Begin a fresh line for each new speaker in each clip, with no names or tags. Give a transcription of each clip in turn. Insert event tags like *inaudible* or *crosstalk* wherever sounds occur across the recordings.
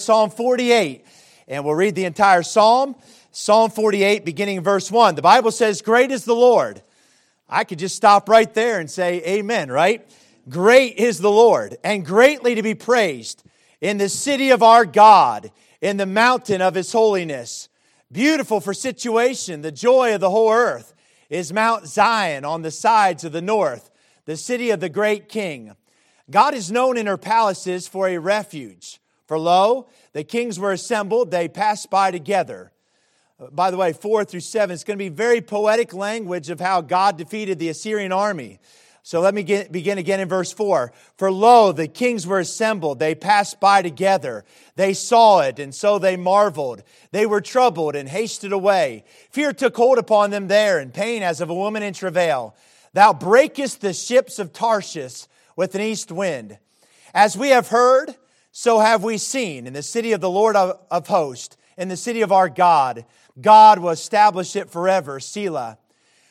Psalm 48, and we'll read the entire psalm. Psalm 48, beginning verse 1. The Bible says, Great is the Lord. I could just stop right there and say, Amen, right? Great is the Lord, and greatly to be praised in the city of our God, in the mountain of his holiness. Beautiful for situation, the joy of the whole earth is Mount Zion on the sides of the north, the city of the great king. God is known in her palaces for a refuge. For lo, the kings were assembled, they passed by together. By the way, four through seven, it's going to be very poetic language of how God defeated the Assyrian army. So let me get, begin again in verse 4. For lo, the kings were assembled. They passed by together. They saw it, and so they marveled. They were troubled and hasted away. Fear took hold upon them there, and pain as of a woman in travail. Thou breakest the ships of Tarshish with an east wind. As we have heard, so have we seen in the city of the Lord of, hosts, in the city of our God. God will establish it forever. Selah.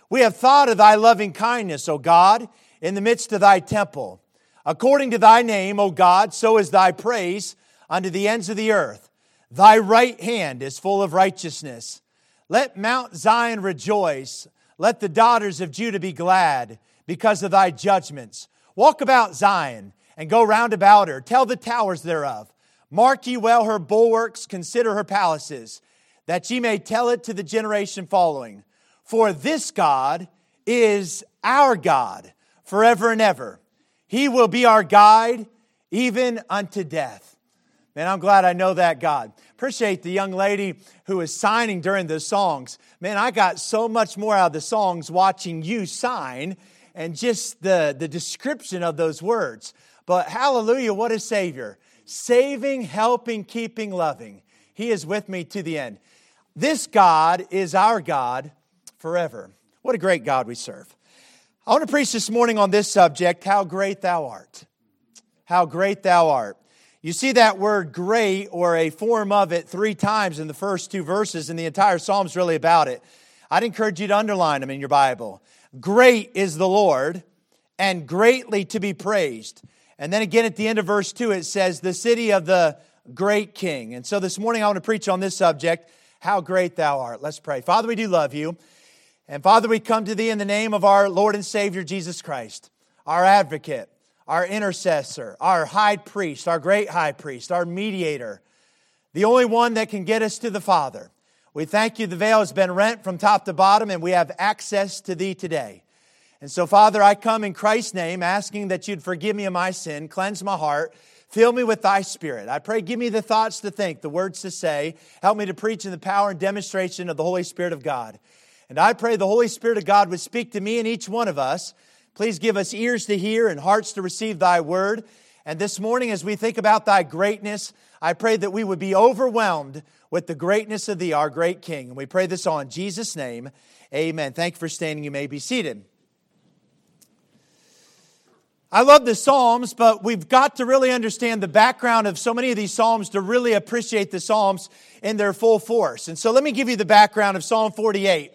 We have thought of thy loving kindness, O God, in the midst of thy temple. According to thy name, O God, so is thy praise unto the ends of the earth. Thy right hand is full of righteousness. Let Mount Zion rejoice. Let the daughters of Judah be glad because of thy judgments. Walk about Zion and go round about her. Tell the towers thereof. Mark ye well her bulwarks, consider her palaces, that ye may tell it to the generation following. For this God is our God forever and ever. He will be our guide even unto death. Man, I'm glad I know that God. Appreciate the young lady who is signing during the songs. Man, I got so much more out of the songs watching you sign and just the, the description of those words. But hallelujah, what a Savior. Saving, helping, keeping, loving. He is with me to the end. This God is our God forever. What a great God we serve. I want to preach this morning on this subject How great thou art. How great thou art. You see that word great or a form of it three times in the first two verses, and the entire psalm's really about it. I'd encourage you to underline them in your Bible. Great is the Lord, and greatly to be praised. And then again at the end of verse 2, it says, the city of the great king. And so this morning I want to preach on this subject, how great thou art. Let's pray. Father, we do love you. And Father, we come to thee in the name of our Lord and Savior Jesus Christ, our advocate, our intercessor, our high priest, our great high priest, our mediator, the only one that can get us to the Father. We thank you the veil has been rent from top to bottom and we have access to thee today. And so, Father, I come in Christ's name asking that you'd forgive me of my sin, cleanse my heart, fill me with thy spirit. I pray, give me the thoughts to think, the words to say. Help me to preach in the power and demonstration of the Holy Spirit of God. And I pray the Holy Spirit of God would speak to me and each one of us. Please give us ears to hear and hearts to receive thy word. And this morning, as we think about thy greatness, I pray that we would be overwhelmed with the greatness of thee, our great King. And we pray this all in Jesus' name. Amen. Thank you for standing. You may be seated. I love the Psalms, but we've got to really understand the background of so many of these Psalms to really appreciate the Psalms in their full force. And so let me give you the background of Psalm 48.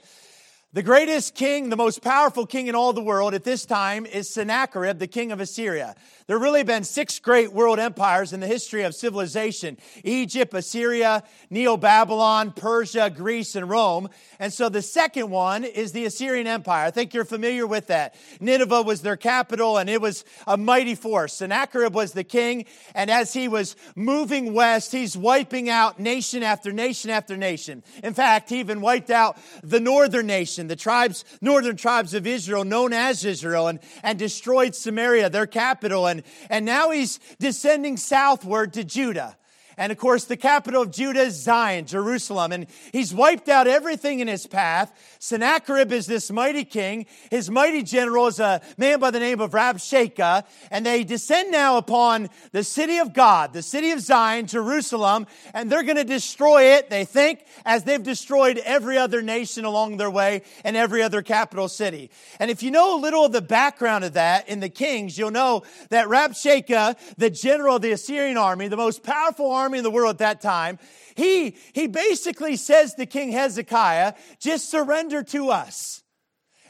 The greatest king, the most powerful king in all the world at this time is Sennacherib, the king of Assyria. There have really been six great world empires in the history of civilization Egypt, Assyria, Neo Babylon, Persia, Greece, and Rome. And so the second one is the Assyrian Empire. I think you're familiar with that. Nineveh was their capital, and it was a mighty force. Sennacherib was the king, and as he was moving west, he's wiping out nation after nation after nation. In fact, he even wiped out the northern nation, the tribes, northern tribes of Israel, known as Israel, and, and destroyed Samaria, their capital, and and now he's descending southward to Judah. And of course, the capital of Judah is Zion, Jerusalem. And he's wiped out everything in his path. Sennacherib is this mighty king. His mighty general is a man by the name of Rabshakeh. And they descend now upon the city of God, the city of Zion, Jerusalem. And they're going to destroy it, they think, as they've destroyed every other nation along their way and every other capital city. And if you know a little of the background of that in the kings, you'll know that Rabshakeh, the general of the Assyrian army, the most powerful army army in the world at that time, he, he basically says to King Hezekiah, just surrender to us.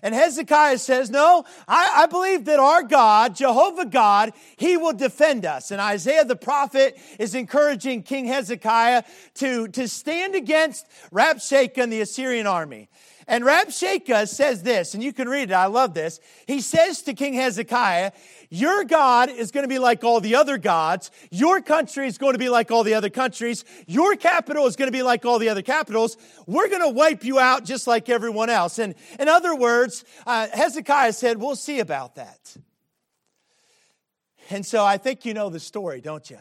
And Hezekiah says, No, I, I, believe that our God, Jehovah God, He will defend us. And Isaiah the prophet is encouraging King Hezekiah to, to stand against Rabshakeh and the Assyrian army. And Rabshakeh says this, and you can read it, I love this. He says to King Hezekiah, Your God is going to be like all the other gods. Your country is going to be like all the other countries. Your capital is going to be like all the other capitals. We're going to wipe you out just like everyone else. And in other words, uh, Hezekiah said, We'll see about that. And so I think you know the story, don't you?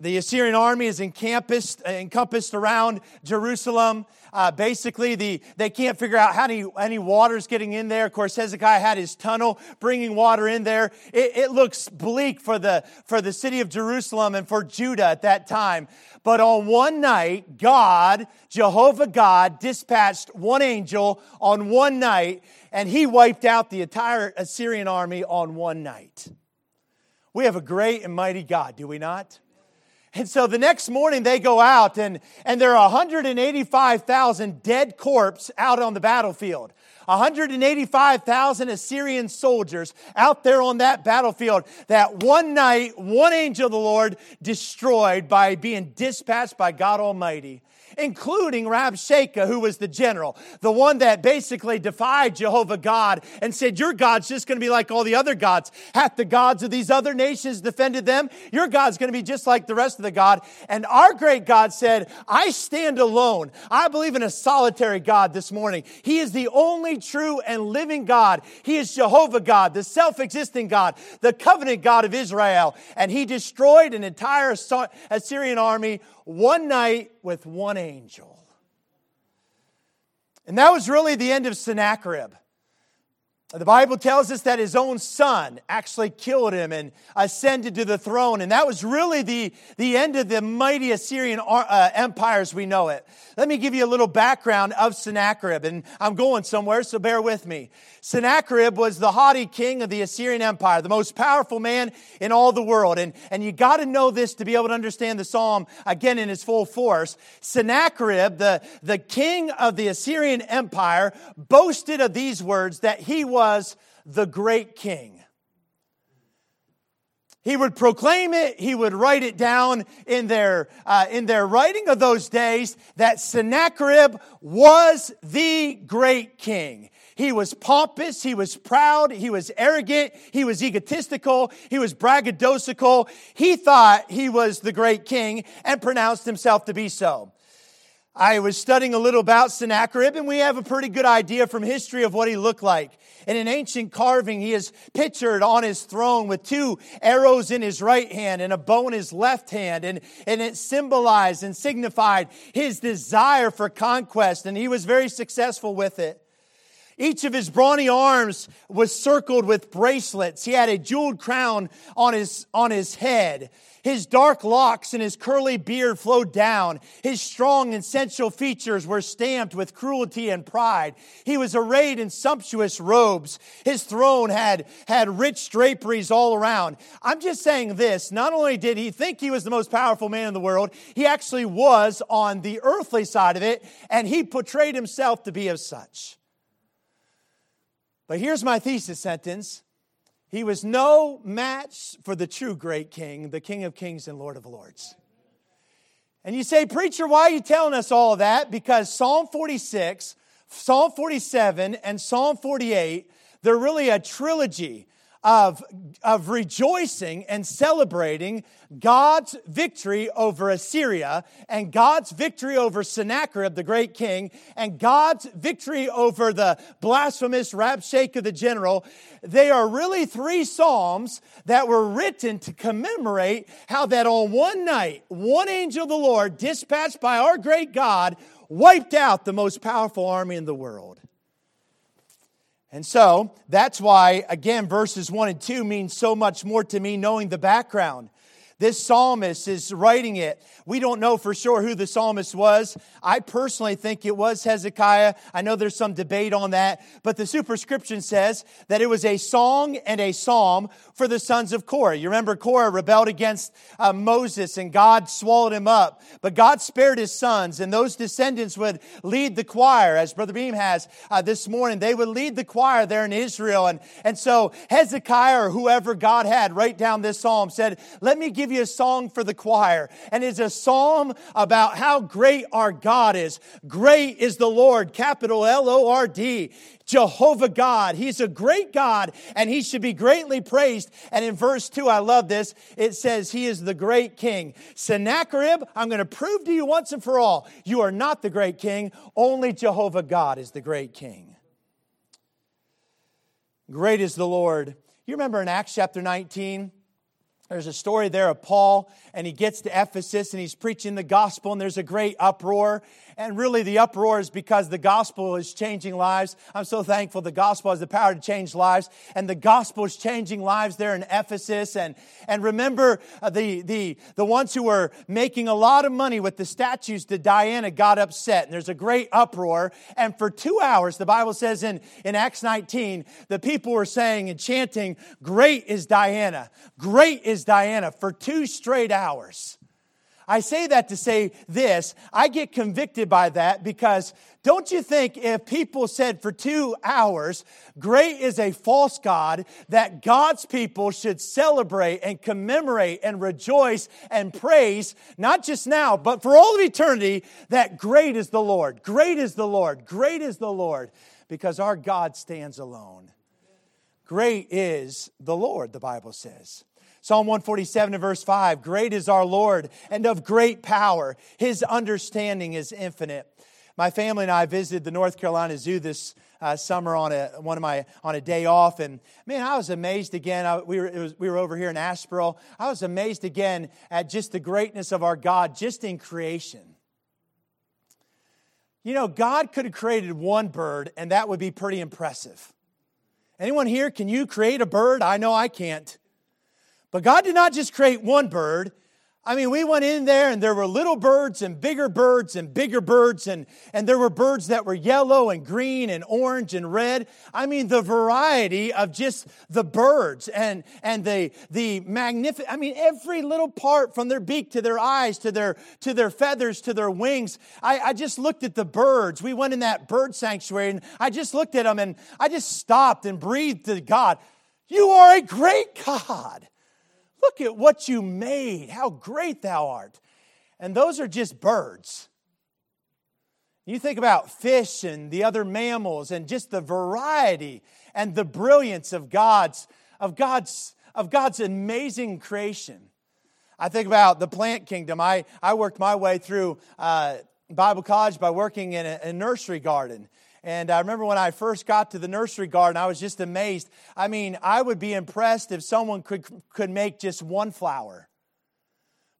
The Assyrian army is encompassed, encompassed around Jerusalem. Uh, basically, the, they can't figure out how any, any water's getting in there. Of course, Hezekiah had his tunnel bringing water in there. It, it looks bleak for the, for the city of Jerusalem and for Judah at that time. But on one night, God, Jehovah God, dispatched one angel on one night, and he wiped out the entire Assyrian army on one night. We have a great and mighty God, do we not? And so the next morning they go out and, and there are 185,000 dead corpses out on the battlefield. 185,000 Assyrian soldiers out there on that battlefield that one night, one angel of the Lord destroyed by being dispatched by God Almighty including Rabshakeh, who was the general, the one that basically defied Jehovah God and said, Your God's just going to be like all the other gods. Hath the gods of these other nations defended them? Your God's going to be just like the rest of the God. And our great God said, I stand alone. I believe in a solitary God this morning. He is the only true and living God. He is Jehovah God, the self existing God, the covenant God of Israel. And he destroyed an entire Assyrian army one night with one angel. And that was really the end of Sennacherib. The Bible tells us that his own son actually killed him and ascended to the throne. And that was really the, the end of the mighty Assyrian uh, empire as we know it. Let me give you a little background of Sennacherib. And I'm going somewhere, so bear with me. Sennacherib was the haughty king of the Assyrian empire, the most powerful man in all the world. And, and you got to know this to be able to understand the psalm again in its full force. Sennacherib, the, the king of the Assyrian empire, boasted of these words that he was was the great king. He would proclaim it, he would write it down in their, uh, in their writing of those days that Sennacherib was the great king. He was pompous, he was proud, he was arrogant, he was egotistical, he was braggadocical. He thought he was the great king and pronounced himself to be so. I was studying a little about Sennacherib, and we have a pretty good idea from history of what he looked like. In an ancient carving, he is pictured on his throne with two arrows in his right hand and a bow in his left hand, and, and it symbolized and signified his desire for conquest, and he was very successful with it. Each of his brawny arms was circled with bracelets. He had a jeweled crown on his, on his head. His dark locks and his curly beard flowed down. His strong and sensual features were stamped with cruelty and pride. He was arrayed in sumptuous robes. His throne had, had rich draperies all around. I'm just saying this. Not only did he think he was the most powerful man in the world, he actually was on the earthly side of it, and he portrayed himself to be as such. But here's my thesis sentence he was no match for the true great king, the King of kings and Lord of lords. And you say, Preacher, why are you telling us all that? Because Psalm 46, Psalm 47, and Psalm 48, they're really a trilogy of, of rejoicing and celebrating God's victory over Assyria and God's victory over Sennacherib, the great king, and God's victory over the blasphemous Rabshakeh, of the general. They are really three psalms that were written to commemorate how that on one night, one angel of the Lord, dispatched by our great God, wiped out the most powerful army in the world. And so that's why, again, verses 1 and 2 mean so much more to me knowing the background. This psalmist is writing it. We don't know for sure who the psalmist was. I personally think it was Hezekiah. I know there's some debate on that, but the superscription says that it was a song and a psalm for the sons of Korah. You remember Korah rebelled against uh, Moses and God swallowed him up, but God spared his sons and those descendants would lead the choir, as Brother Beam has uh, this morning. They would lead the choir there in Israel. And, and so Hezekiah or whoever God had write down this psalm said, let me give give you a song for the choir. And it's a psalm about how great our God is. Great is the Lord, capital L O R D. Jehovah God. He's a great God and he should be greatly praised. And in verse 2, I love this. It says, He is the great king. Sennacherib, I'm going to prove to you once and for all, you are not the great king. Only Jehovah God is the great king. Great is the Lord. You remember in Acts chapter 19, there's a story there of Paul, and he gets to Ephesus and he's preaching the gospel, and there's a great uproar. And really, the uproar is because the gospel is changing lives. I'm so thankful the gospel has the power to change lives. And the gospel is changing lives there in Ephesus. And, and remember, uh, the, the, the ones who were making a lot of money with the statues to Diana got upset. And there's a great uproar. And for two hours, the Bible says in, in Acts 19, the people were saying and chanting, Great is Diana. Great is Diana for two straight hours. I say that to say this. I get convicted by that because don't you think if people said for two hours, great is a false God, that God's people should celebrate and commemorate and rejoice and praise, not just now, but for all of eternity, that great is the Lord, great is the Lord, great is the Lord, because our God stands alone. Great is the Lord, the Bible says. Psalm 147 and verse 5 Great is our Lord and of great power. His understanding is infinite. My family and I visited the North Carolina Zoo this uh, summer on a one of my on a day off, and man, I was amazed again. I, we were was, we were over here in Asheboro. I was amazed again at just the greatness of our God, just in creation. You know, God could have created one bird, and that would be pretty impressive. Anyone here, can you create a bird? I know I can't. But God did not just create one bird. I mean, we went in there and there were little birds and bigger birds and bigger birds, and, and there were birds that were yellow and green and orange and red. I mean, the variety of just the birds and, and the, the magnificent, I mean, every little part from their beak to their eyes to their, to their feathers to their wings. I, I just looked at the birds. We went in that bird sanctuary and I just looked at them and I just stopped and breathed to God. You are a great God. Look at what you made. How great thou art. And those are just birds. You think about fish and the other mammals and just the variety and the brilliance of God's, of God's, of God's amazing creation. I think about the plant kingdom. I, I worked my way through uh, Bible college by working in a, a nursery garden. And I remember when I first got to the nursery garden, I was just amazed. I mean, I would be impressed if someone could, could make just one flower.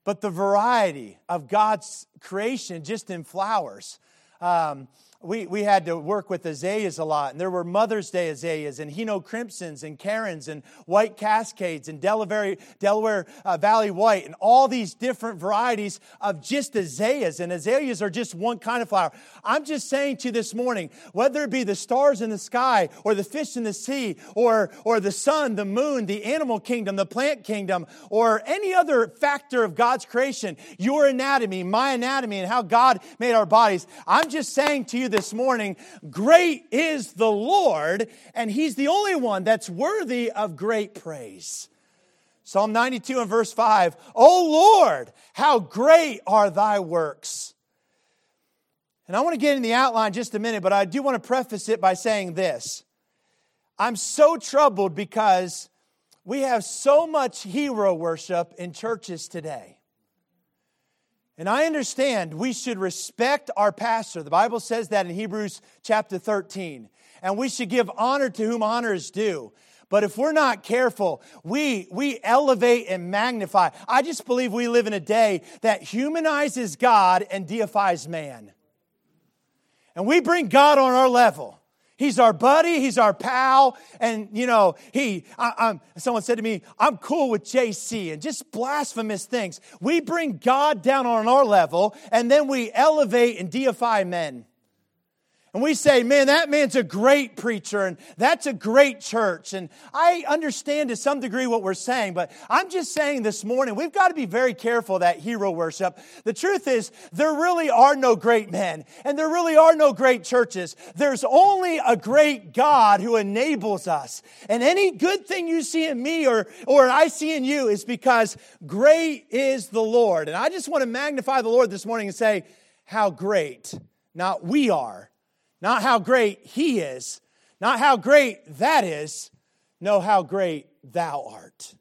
But the variety of God's creation just in flowers. Um, we, we had to work with azaleas a lot, and there were Mother's Day azaleas, and Hino crimsons, and Karens, and white cascades, and Delaware, Delaware uh, Valley white, and all these different varieties of just azaleas. And azaleas are just one kind of flower. I'm just saying to you this morning, whether it be the stars in the sky, or the fish in the sea, or, or the sun, the moon, the animal kingdom, the plant kingdom, or any other factor of God's creation, your anatomy, my anatomy, and how God made our bodies, I'm just saying to you this morning, great is the Lord, and He's the only one that's worthy of great praise. Psalm 92 and verse 5 O Lord, how great are thy works! And I want to get in the outline just a minute, but I do want to preface it by saying this. I'm so troubled because we have so much hero worship in churches today. And I understand we should respect our pastor. The Bible says that in Hebrews chapter 13. And we should give honor to whom honor is due. But if we're not careful, we, we elevate and magnify. I just believe we live in a day that humanizes God and deifies man. And we bring God on our level. He's our buddy. He's our pal. And, you know, he, I, someone said to me, I'm cool with JC and just blasphemous things. We bring God down on our level and then we elevate and deify men. And we say, man, that man's a great preacher and that's a great church. And I understand to some degree what we're saying, but I'm just saying this morning, we've got to be very careful that hero worship. The truth is, there really are no great men and there really are no great churches. There's only a great God who enables us. And any good thing you see in me or, or I see in you is because great is the Lord. And I just want to magnify the Lord this morning and say, how great, not we are not how great he is, not how great that is, know how great thou art.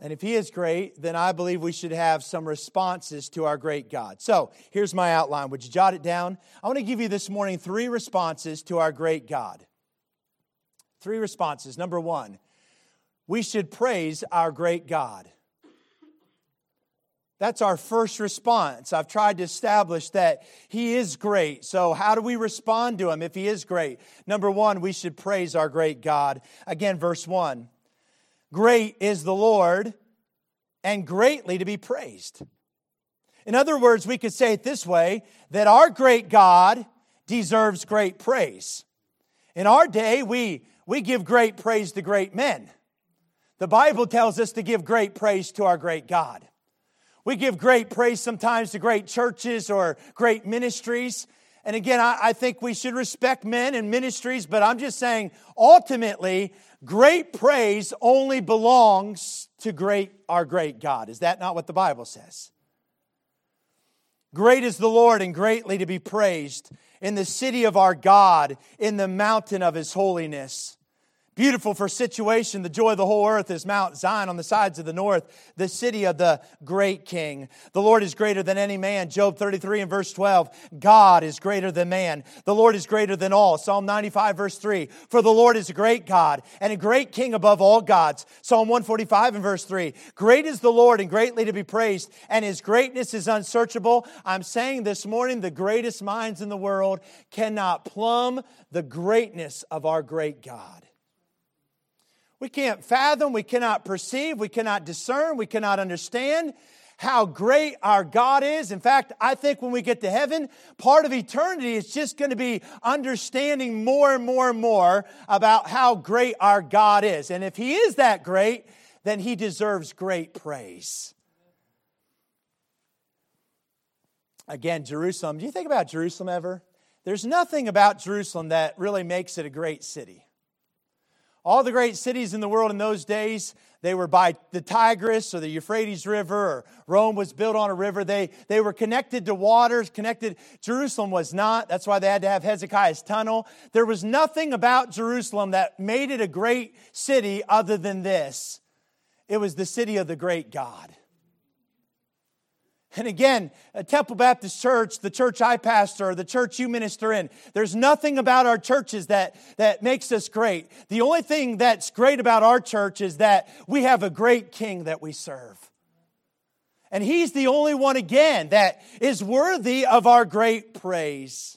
And if he is great, then I believe we should have some responses to our great God. So here's my outline. Would you jot it down? I want to give you this morning three responses to our great God. Three responses. Number one, we should praise our great God. That's our first response. I've tried to establish that He is great. So, how do we respond to Him if He is great? Number one, we should praise our great God. Again, verse one Great is the Lord, and greatly to be praised. In other words, we could say it this way that our great God deserves great praise. In our day, we, we give great praise to great men. The Bible tells us to give great praise to our great God. We give great praise sometimes to great churches or great ministries. And again, I, I, think we should respect men and ministries, but I'm just saying ultimately, great praise only belongs to great our great God. Is that not what the Bible says? Great is the Lord and greatly to be praised in the city of our God, in the mountain of his holiness. Beautiful for situation, the joy of the whole earth is Mount Zion on the sides of the north, the city of the great king. The Lord is greater than any man. Job 33 and verse 12. God is greater than man. The Lord is greater than all. Psalm 95 verse 3. For the Lord is a great God and a great king above all gods. Psalm 145 and verse 3. Great is the Lord and greatly to be praised, and his greatness is unsearchable. I'm saying this morning the greatest minds in the world cannot plumb the greatness of our great God. We can't fathom, we cannot perceive, we cannot discern, we cannot understand how great our God is. In fact, I think when we get to heaven, part of eternity is just going to be understanding more and more and more about how great our God is. And if He is that great, then He deserves great praise. Again, Jerusalem. Do you think about Jerusalem ever? There's nothing about Jerusalem that really makes it a great city. All the great cities in the world in those days, they were by the Tigris or the Euphrates River, Rome was built on a river. They, they were connected to waters, connected. Jerusalem was not. That's why they had to have Hezekiah's tunnel. There was nothing about Jerusalem that made it a great city other than this it was the city of the great God. And again, a Temple Baptist Church, the church I pastor, the church you minister in, there's nothing about our churches that, that makes us great. The only thing that's great about our church is that we have a great king that we serve. And he's the only one, again, that is worthy of our great praise.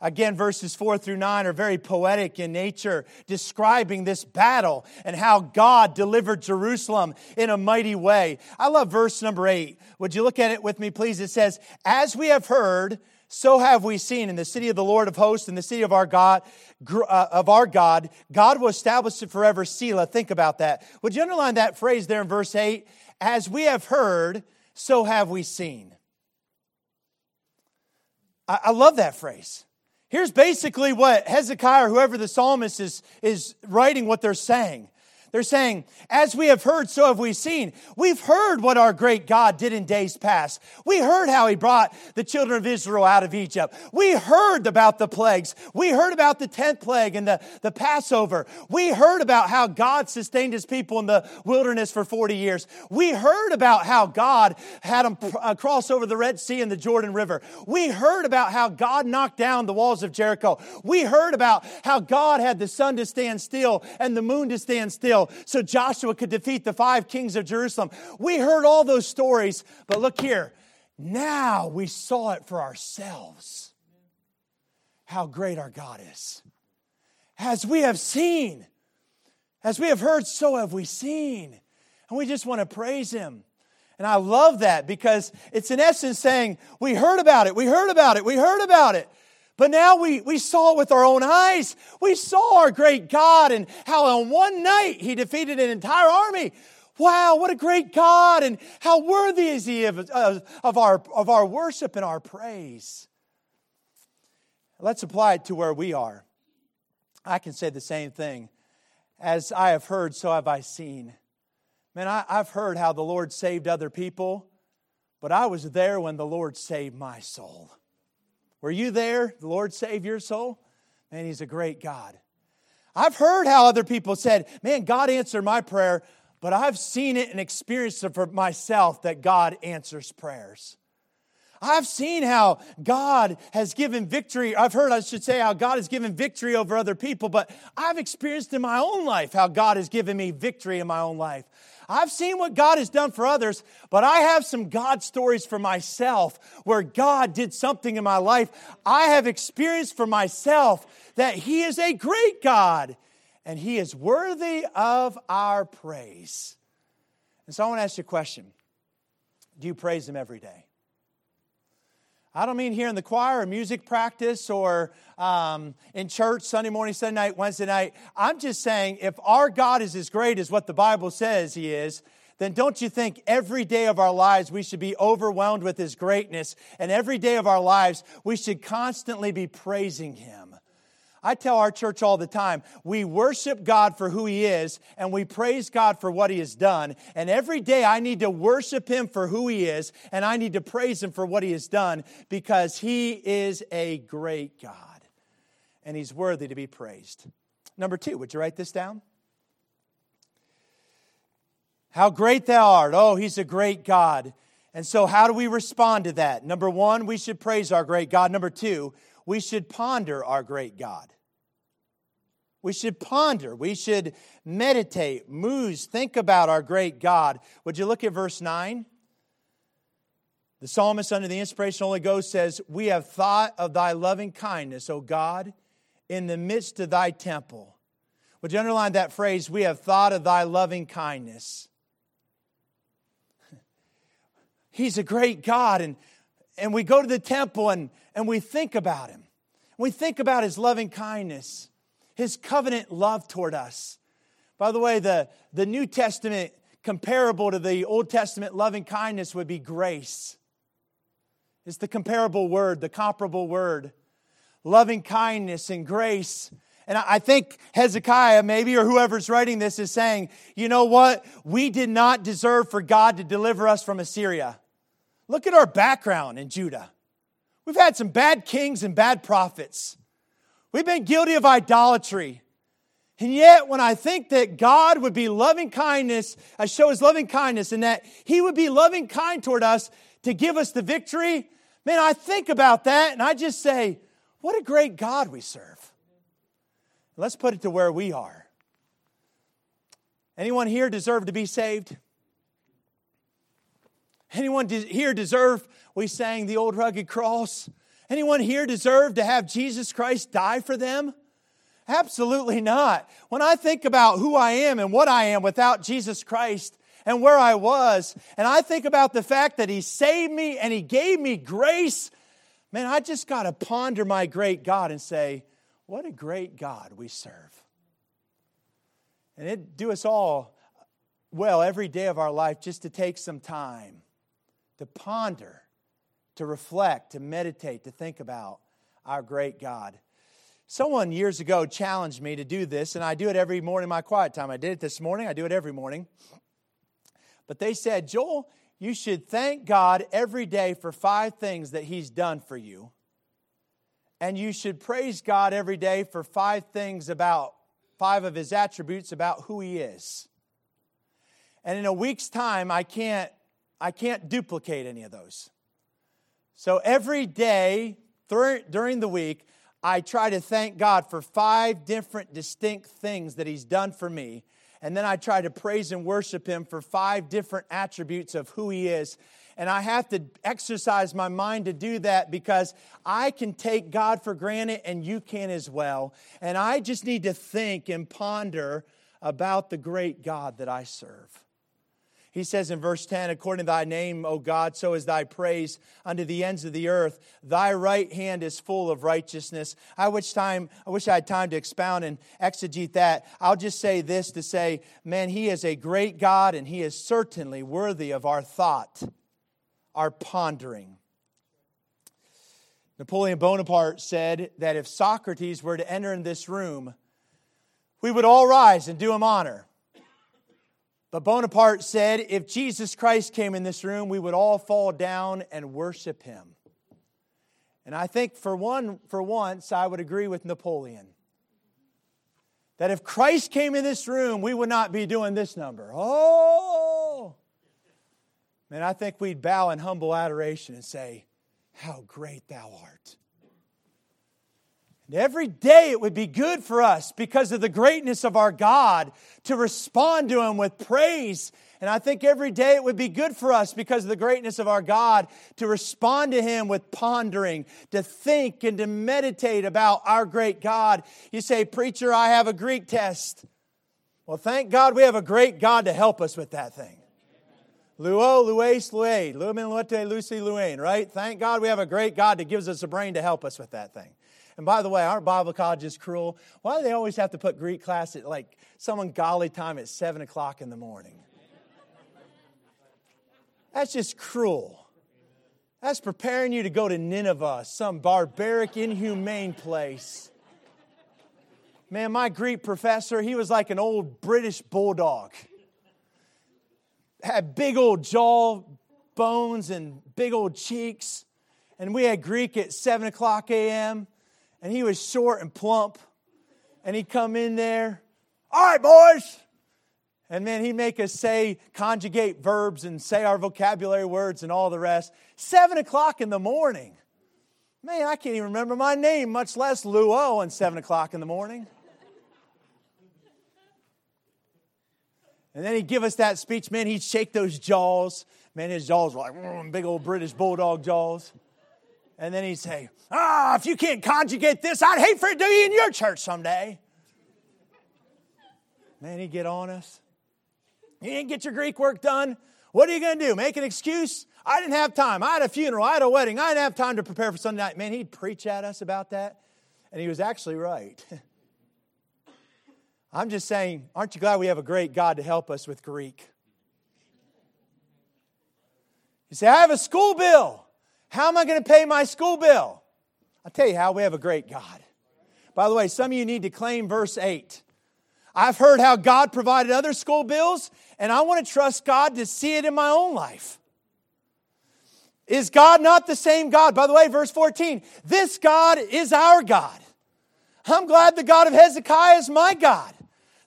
Again, verses 4 through 9 are very poetic in nature, describing this battle and how God delivered Jerusalem in a mighty way. I love verse number 8. Would you look at it with me, please? It says, As we have heard, so have we seen in the city of the Lord of hosts, in the city of our God, uh, of our God, God will establish it forever. Selah. Think about that. Would you underline that phrase there in verse 8? As we have heard, so have we seen. I, I love that phrase. Here's basically what Hezekiah or whoever the psalmist is, is writing what they're saying. They're saying, as we have heard, so have we seen. We've heard what our great God did in days past. We heard how he brought the children of Israel out of Egypt. We heard about the plagues. We heard about the 10th plague and the, the Passover. We heard about how God sustained his people in the wilderness for 40 years. We heard about how God had them uh, cross over the Red Sea and the Jordan River. We heard about how God knocked down the walls of Jericho. We heard about how God had the sun to stand still and the moon to stand still so Joshua could defeat the five kings of Jerusalem. We heard all those stories, but look here. Now we saw it for ourselves how great our God is. As we have seen, as we have heard, so have we seen. And we just want to praise Him. And I love that because it's in essence saying, We heard about it, we heard about it, we heard about it. But now we, we saw it with our own eyes. We saw our great God and how on one night He defeated an entire army. Wow, what a great God, and how worthy is He of, of, of, our, of our worship and our praise. Let's apply it to where we are. I can say the same thing. As I have heard, so have I seen. Man, I, I've heard how the Lord saved other people, but I was there when the Lord saved my soul. Were you there? The Lord saved your soul? Man, He's a great God. I've heard how other people said, Man, God answered my prayer, but I've seen it and experienced it for myself that God answers prayers. I've seen how God has given victory. I've heard, I should say, how God has given victory over other people, but I've experienced in my own life how God has given me victory in my own life. I've seen what God has done for others, but I have some God stories for myself where God did something in my life. I have experienced for myself that He is a great God and He is worthy of our praise. And so I want to ask you a question Do you praise Him every day? I don't mean here in the choir or music practice or um, in church Sunday morning, Sunday night, Wednesday night. I'm just saying if our God is as great as what the Bible says He is, then don't you think every day of our lives we should be overwhelmed with His greatness, and every day of our lives we should constantly be praising Him? I tell our church all the time we worship God for who He is and we praise God for what He has done. And every day I need to worship Him for who He is and I need to praise Him for what He has done because He is a great God and He's worthy to be praised. Number two, would you write this down? How great thou art. Oh, He's a great God. And so, how do we respond to that? Number one, we should praise our great God. Number two, we should ponder our great God. We should ponder, we should meditate, muse, think about our great God. Would you look at verse 9? The psalmist, under the inspiration of the Holy Ghost, says, We have thought of thy loving kindness, O God, in the midst of thy temple. Would you underline that phrase? We have thought of thy loving kindness. *laughs* He's a great God, and, and we go to the temple and, and we think about him. We think about his loving kindness his covenant love toward us. By the way, the, the New Testament comparable to the Old Testament loving kindness would be grace. It's the comparable word, the comparable word. Loving kindness and grace. And I think Hezekiah, maybe, or whoever's writing this, is saying, you know what? We did not deserve for God to deliver us from Assyria. Look at our background in Judah. We've had some bad kings and bad prophets. We've been guilty of idolatry. And yet, when I think that God would be loving kindness, I show his loving kindness, and that he would be loving kind toward us to give us the victory, man, I think about that and I just say, what a great God we serve. Let's put it to where we are. Anyone here deserve to be saved? Anyone here deserve, we sang the old rugged cross? Anyone here deserve to have Jesus Christ die for them? Absolutely not. When I think about who I am and what I am without Jesus Christ and where I was, and I think about the fact that He saved me and He gave me grace, man, I just got to ponder my great God and say, what a great God we serve. And it do us all well every day of our life just to take some time to ponder to reflect, to meditate, to think about our great God. Someone years ago challenged me to do this, and I do it every morning in my quiet time. I did it this morning, I do it every morning. But they said, Joel, you should thank God every day for five things that He's done for you. And you should praise God every day for five things about, five of His attributes about who He is. And in a week's time, I can't, I can't duplicate any of those. So every day during the week, I try to thank God for five different distinct things that He's done for me. and then I try to praise and worship Him for five different attributes of who He is. And I have to exercise my mind to do that because I can take God for granted and you can as well. And I just need to think and ponder about the great God that I serve. He says in verse 10, according to thy name, O God, so is thy praise unto the ends of the earth. Thy right hand is full of righteousness. I wish time, I wish I had time to expound and exegete that. I'll just say this to say, man, he is a great God and he is certainly worthy of our thought our pondering. Napoleon Bonaparte said that if Socrates were to enter in this room, we would all rise and do him honor. But Bonaparte said if Jesus Christ came in this room, we would all fall down and worship him. And I think for one for once I would agree with Napoleon. That if Christ came in this room, we would not be doing this number. Oh, Man, I think we'd bow in humble adoration and say, How great thou art. Every day it would be good for us because of the greatness of our God to respond to Him with praise. And I think every day it would be good for us because of the greatness of our God to respond to Him with pondering, to think and to meditate about our great God. You say, Preacher, I have a Greek test. Well, thank God we have a great God to help us with that thing. Luo, lues, lue, lumen, luete, lucy, luane, right? Thank God we have a great God that gives us a brain to help us with that thing. And by the way, aren't Bible colleges cruel? Why do they always have to put Greek class at like some ungodly time at 7 o'clock in the morning? That's just cruel. That's preparing you to go to Nineveh, some barbaric, inhumane place. Man, my Greek professor, he was like an old British bulldog had big old jaw bones and big old cheeks. And we had Greek at 7 o'clock a.m. And he was short and plump. And he'd come in there, all right, boys. And then he'd make us say, conjugate verbs and say our vocabulary words and all the rest. 7 o'clock in the morning. Man, I can't even remember my name, much less Luo, on 7 o'clock in the morning. And then he'd give us that speech, man, he'd shake those jaws. Man, his jaws were like mm, big old British bulldog jaws. And then he'd say, Ah, if you can't conjugate this, I'd hate for it to be in your church someday. Man, he'd get on us. You didn't get your Greek work done. What are you going to do? Make an excuse? I didn't have time. I had a funeral. I had a wedding. I didn't have time to prepare for Sunday night. Man, he'd preach at us about that. And he was actually right. *laughs* I'm just saying, aren't you glad we have a great God to help us with Greek? You say, I have a school bill. How am I going to pay my school bill? I'll tell you how, we have a great God. By the way, some of you need to claim verse 8. I've heard how God provided other school bills, and I want to trust God to see it in my own life. Is God not the same God? By the way, verse 14, this God is our God. I'm glad the God of Hezekiah is my God.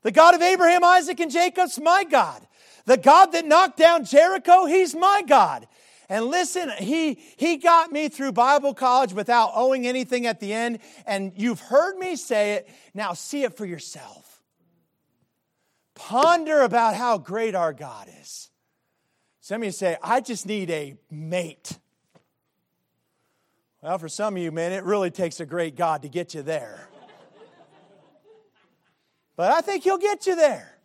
The God of Abraham, Isaac, and Jacob's my God. The God that knocked down Jericho, he's my God. And listen, he, he got me through Bible college without owing anything at the end. And you've heard me say it. Now see it for yourself. Ponder about how great our God is. Some of you say, I just need a mate. Well, for some of you, man, it really takes a great God to get you there. But I think He'll get you there.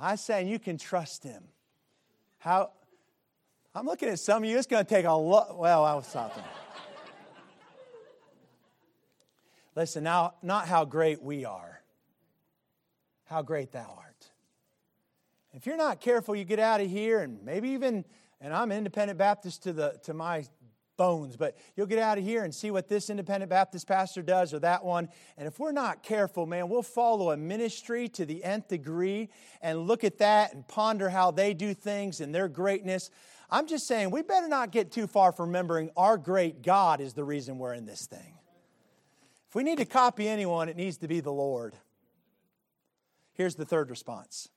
I say, saying you can trust Him. How? I'm looking at some of you. It's going to take a lot. Well, I was talking. Listen, now, not how great we are, how great thou art. If you're not careful, you get out of here and maybe even, and I'm an independent Baptist to, the, to my bones, but you'll get out of here and see what this independent Baptist pastor does or that one. And if we're not careful, man, we'll follow a ministry to the nth degree and look at that and ponder how they do things and their greatness. I'm just saying, we better not get too far from remembering our great God is the reason we're in this thing. If we need to copy anyone, it needs to be the Lord. Here's the third response.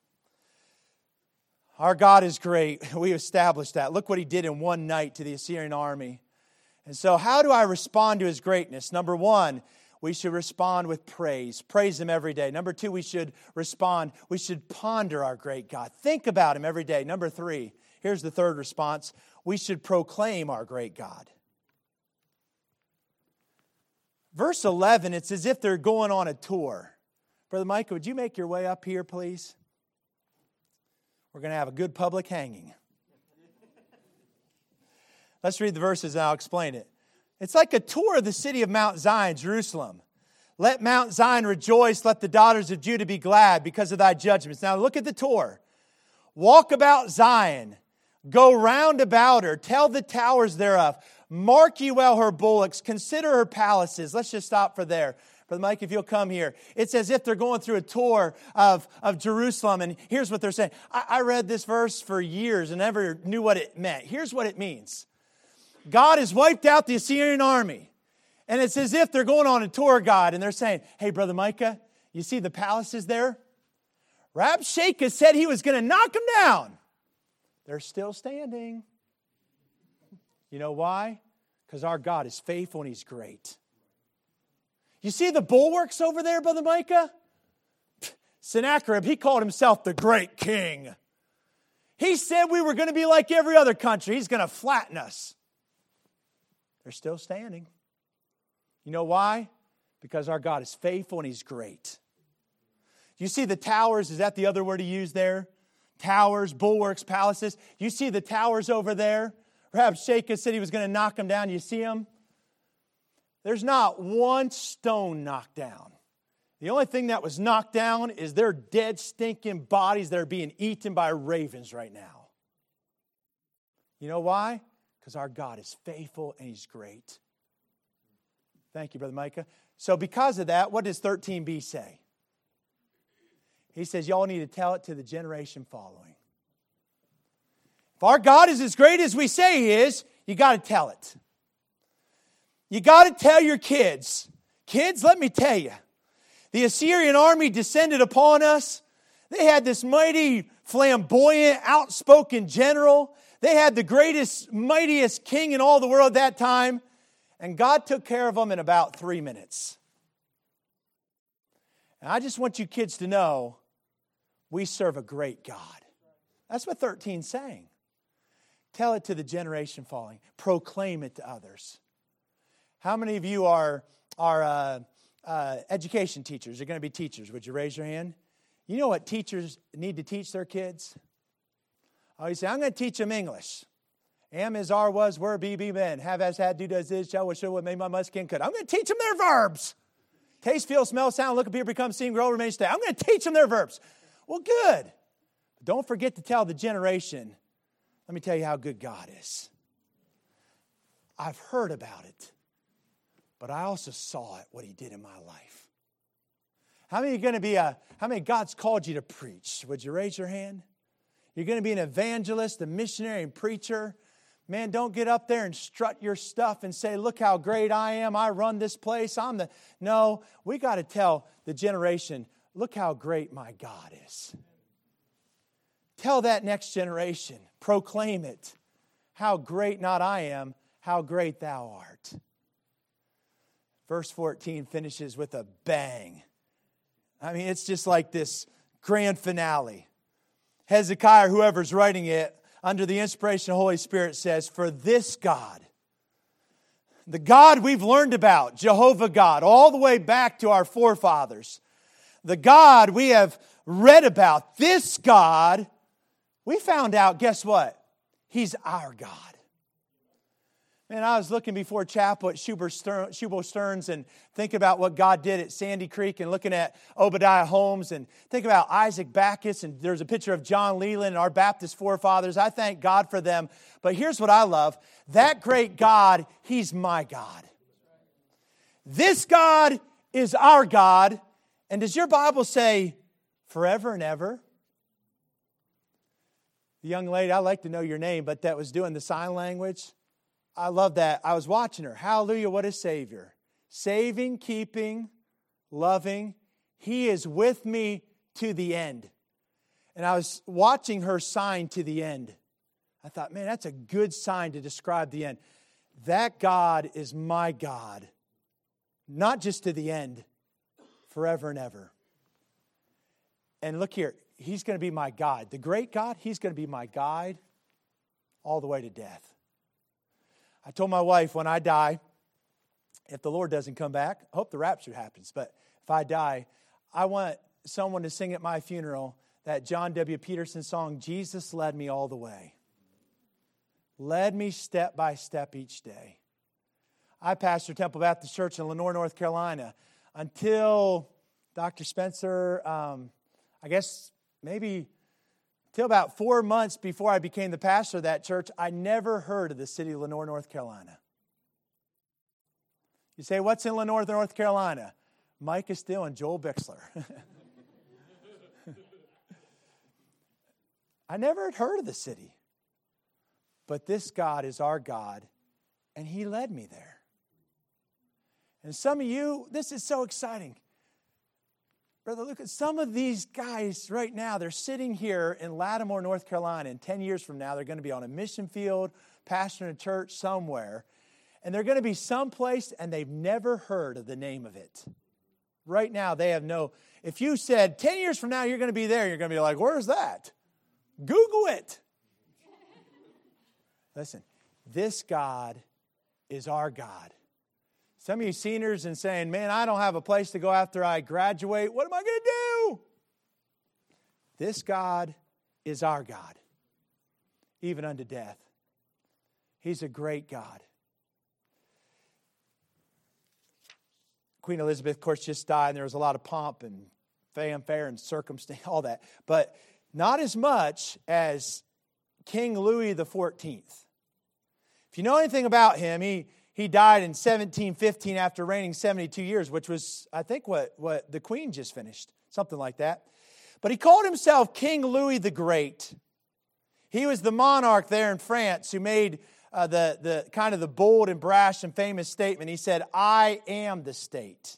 Our God is great. *laughs* We established that. Look what he did in one night to the Assyrian army. And so, how do I respond to his greatness? Number one, we should respond with praise. Praise Him every day. Number two, we should respond. We should ponder our great God. Think about Him every day. Number three, here's the third response we should proclaim our great God. Verse 11, it's as if they're going on a tour. Brother Micah, would you make your way up here, please? We're going to have a good public hanging. Let's read the verses and I'll explain it. It's like a tour of the city of Mount Zion, Jerusalem. Let Mount Zion rejoice, let the daughters of Judah be glad because of thy judgments. Now look at the tour. Walk about Zion, go round about her, tell the towers thereof, mark ye well her bullocks, consider her palaces. Let's just stop for there. Brother Mike, if you'll come here, it's as if they're going through a tour of, of Jerusalem, and here's what they're saying. I, I read this verse for years and never knew what it meant. Here's what it means God has wiped out the Assyrian army. And it's as if they're going on a tour guide and they're saying, Hey, Brother Micah, you see the palaces there? Rabshakeh said he was going to knock them down. They're still standing. You know why? Because our God is faithful and he's great. You see the bulwarks over there, Brother Micah? Sennacherib, he called himself the great king. He said we were going to be like every other country. He's going to flatten us. They're still standing. You know why? Because our God is faithful and He's great. You see the towers, is that the other word he used there? Towers, bulwarks, palaces. You see the towers over there? Rabshakeh said he was going to knock them down. You see them? There's not one stone knocked down. The only thing that was knocked down is their dead, stinking bodies that are being eaten by ravens right now. You know why? Because our God is faithful and He's great. Thank you, Brother Micah. So, because of that, what does 13b say? He says, Y'all need to tell it to the generation following. If our God is as great as we say He is, you got to tell it. You got to tell your kids. Kids, let me tell you, the Assyrian army descended upon us. They had this mighty, flamboyant, outspoken general. They had the greatest, mightiest king in all the world at that time. And God took care of them in about three minutes. And I just want you kids to know we serve a great God. That's what 13 saying. Tell it to the generation following, proclaim it to others. How many of you are, are uh, uh, education teachers? You're going to be teachers. Would you raise your hand? You know what teachers need to teach their kids? Oh, you say, I'm going to teach them English. Am is, are, was, were, be, be, been. Have, as, had, do, does, is, shall, was, should, what, made, my, must, can, could. I'm going to teach them their verbs. Taste, feel, smell, sound, look, appear, become, seem, grow, remain, stay. I'm going to teach them their verbs. Well, good. Don't forget to tell the generation, let me tell you how good God is. I've heard about it, but I also saw it, what He did in my life. How many are going to be a, how many God's called you to preach? Would you raise your hand? You're going to be an evangelist, a missionary, and preacher. Man, don't get up there and strut your stuff and say, Look how great I am. I run this place. I'm the. No, we got to tell the generation, Look how great my God is. Tell that next generation, proclaim it. How great not I am, how great thou art. Verse 14 finishes with a bang. I mean, it's just like this grand finale. Hezekiah, whoever's writing it, under the inspiration of the Holy Spirit says, For this God, the God we've learned about, Jehovah God, all the way back to our forefathers, the God we have read about, this God, we found out, guess what? He's our God. Man, I was looking before chapel at Shubal Stearns and thinking about what God did at Sandy Creek and looking at Obadiah Holmes and think about Isaac Backus and there's a picture of John Leland and our Baptist forefathers. I thank God for them. But here's what I love that great God, He's my God. This God is our God. And does your Bible say forever and ever? The young lady, I like to know your name, but that was doing the sign language. I love that. I was watching her. Hallelujah, what a Savior. Saving, keeping, loving. He is with me to the end. And I was watching her sign to the end. I thought, man, that's a good sign to describe the end. That God is my God not just to the end, forever and ever. And look here, He's going to be my guide. The great God, He's going to be my guide all the way to death. I told my wife when I die, if the Lord doesn't come back, I hope the rapture happens, but if I die, I want someone to sing at my funeral that John W. Peterson song, Jesus led me all the way. Led me step by step each day. I pastor Temple Baptist Church in Lenoir, North Carolina until Dr. Spencer, um, I guess maybe till about four months before I became the pastor of that church, I never heard of the city of Lenoir, North Carolina. You say, what's in Lenoir, North Carolina? Micah Still and Joel Bixler. *laughs* I never had heard of the city. But this God is our God, and He led me there. And some of you, this is so exciting. Brother Lucas, some of these guys right now, they're sitting here in Lattimore, North Carolina, and 10 years from now, they're going to be on a mission field, pastoring a church somewhere, and they're going to be someplace and they've never heard of the name of it. Right now, they have no. If you said 10 years from now you're going to be there, you're going to be like, where's that? Google it. Listen, this God is our God. Some of you seniors and saying, Man, I don't have a place to go after I graduate. What am I going to do? This God is our God, even unto death. He's a great God. Queen Elizabeth, of course, just died, and there was a lot of pomp and fanfare and circumstance, *laughs* all that. But not as much as King Louis XIV. If you know anything about him, he he died in 1715 after reigning 72 years, which was, I think, what, what the Queen just finished, something like that. But he called himself King Louis the Great. He was the monarch there in France who made uh, the, the kind of the bold and brash and famous statement. He said, I am the state.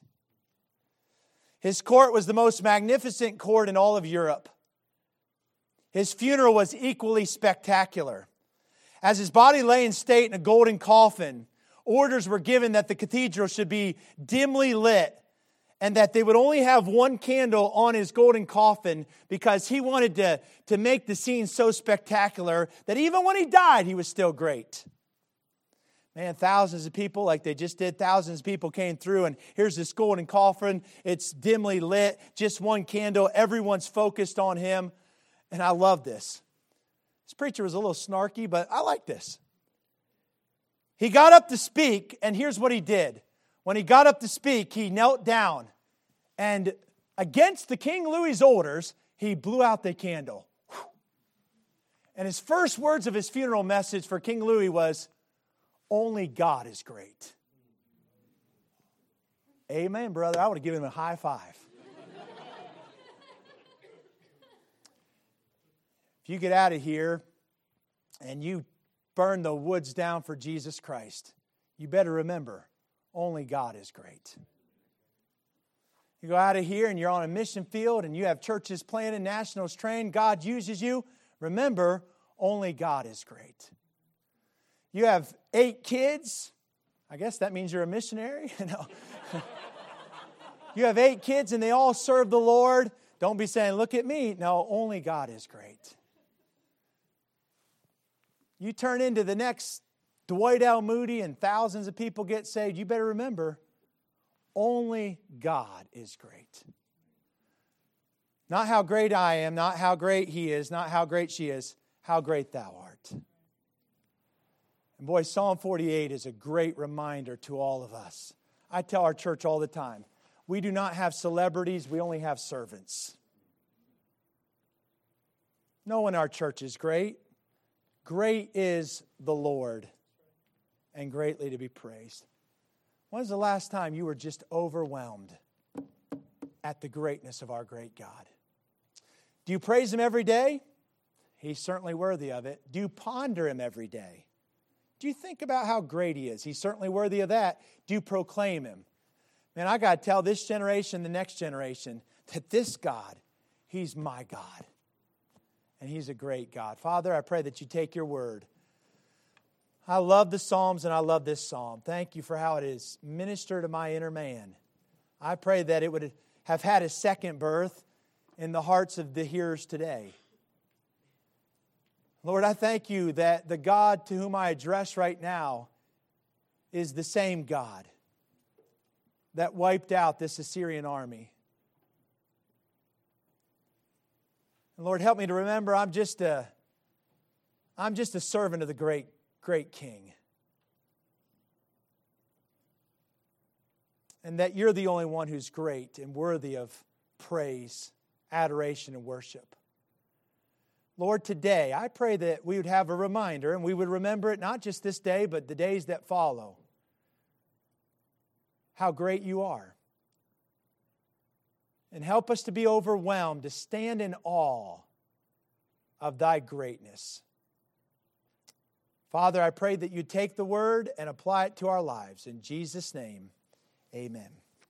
His court was the most magnificent court in all of Europe. His funeral was equally spectacular. As his body lay in state in a golden coffin, orders were given that the cathedral should be dimly lit and that they would only have one candle on his golden coffin because he wanted to, to make the scene so spectacular that even when he died, he was still great. Man, thousands of people, like they just did, thousands of people came through, and here's this golden coffin. It's dimly lit, just one candle. Everyone's focused on him. And I love this. This preacher was a little snarky, but I like this. He got up to speak, and here's what he did. When he got up to speak, he knelt down, and against the King Louis's orders, he blew out the candle. And his first words of his funeral message for King Louis was, Only God is great. Amen, brother. I would have given him a high five. if you get out of here and you burn the woods down for Jesus Christ, you better remember only God is great. You go out of here and you're on a mission field and you have churches planted, nationals trained, God uses you. Remember, only God is great. You have eight kids. I guess that means you're a missionary. *laughs* no. *laughs* you have eight kids and they all serve the Lord. Don't be saying, look at me. No, only God is great. You turn into the next Dwight L. Moody and thousands of people get saved, you better remember only God is great. Not how great I am, not how great He is, not how great she is, how great Thou art. And boy, Psalm 48 is a great reminder to all of us. I tell our church all the time we do not have celebrities, we only have servants. No one in our church is great. Great is the Lord and greatly to be praised. When was the last time you were just overwhelmed at the greatness of our great God? Do you praise Him every day? He's certainly worthy of it. Do you ponder Him every day? Do you think about how great He is? He's certainly worthy of that. Do you proclaim Him? Man, I got to tell this generation, the next generation, that this God, He's my God and He's a great God. Father, I pray that you take your word. I love the Psalms and I love this psalm. Thank you for how it is ministered to my inner man. I pray that it would have had a second birth in the hearts of the hearers today. Lord, I thank you that the God to whom I address right now is the same God that wiped out this Assyrian army. And Lord, help me to remember I'm just a I'm just a servant of the great great king. And that you're the only one who's great and worthy of praise, adoration and worship. Lord, today I pray that we would have a reminder and we would remember it not just this day, but the days that follow. How great you are. And help us to be overwhelmed, to stand in awe of thy greatness. Father, I pray that you take the word and apply it to our lives. In Jesus' name, amen.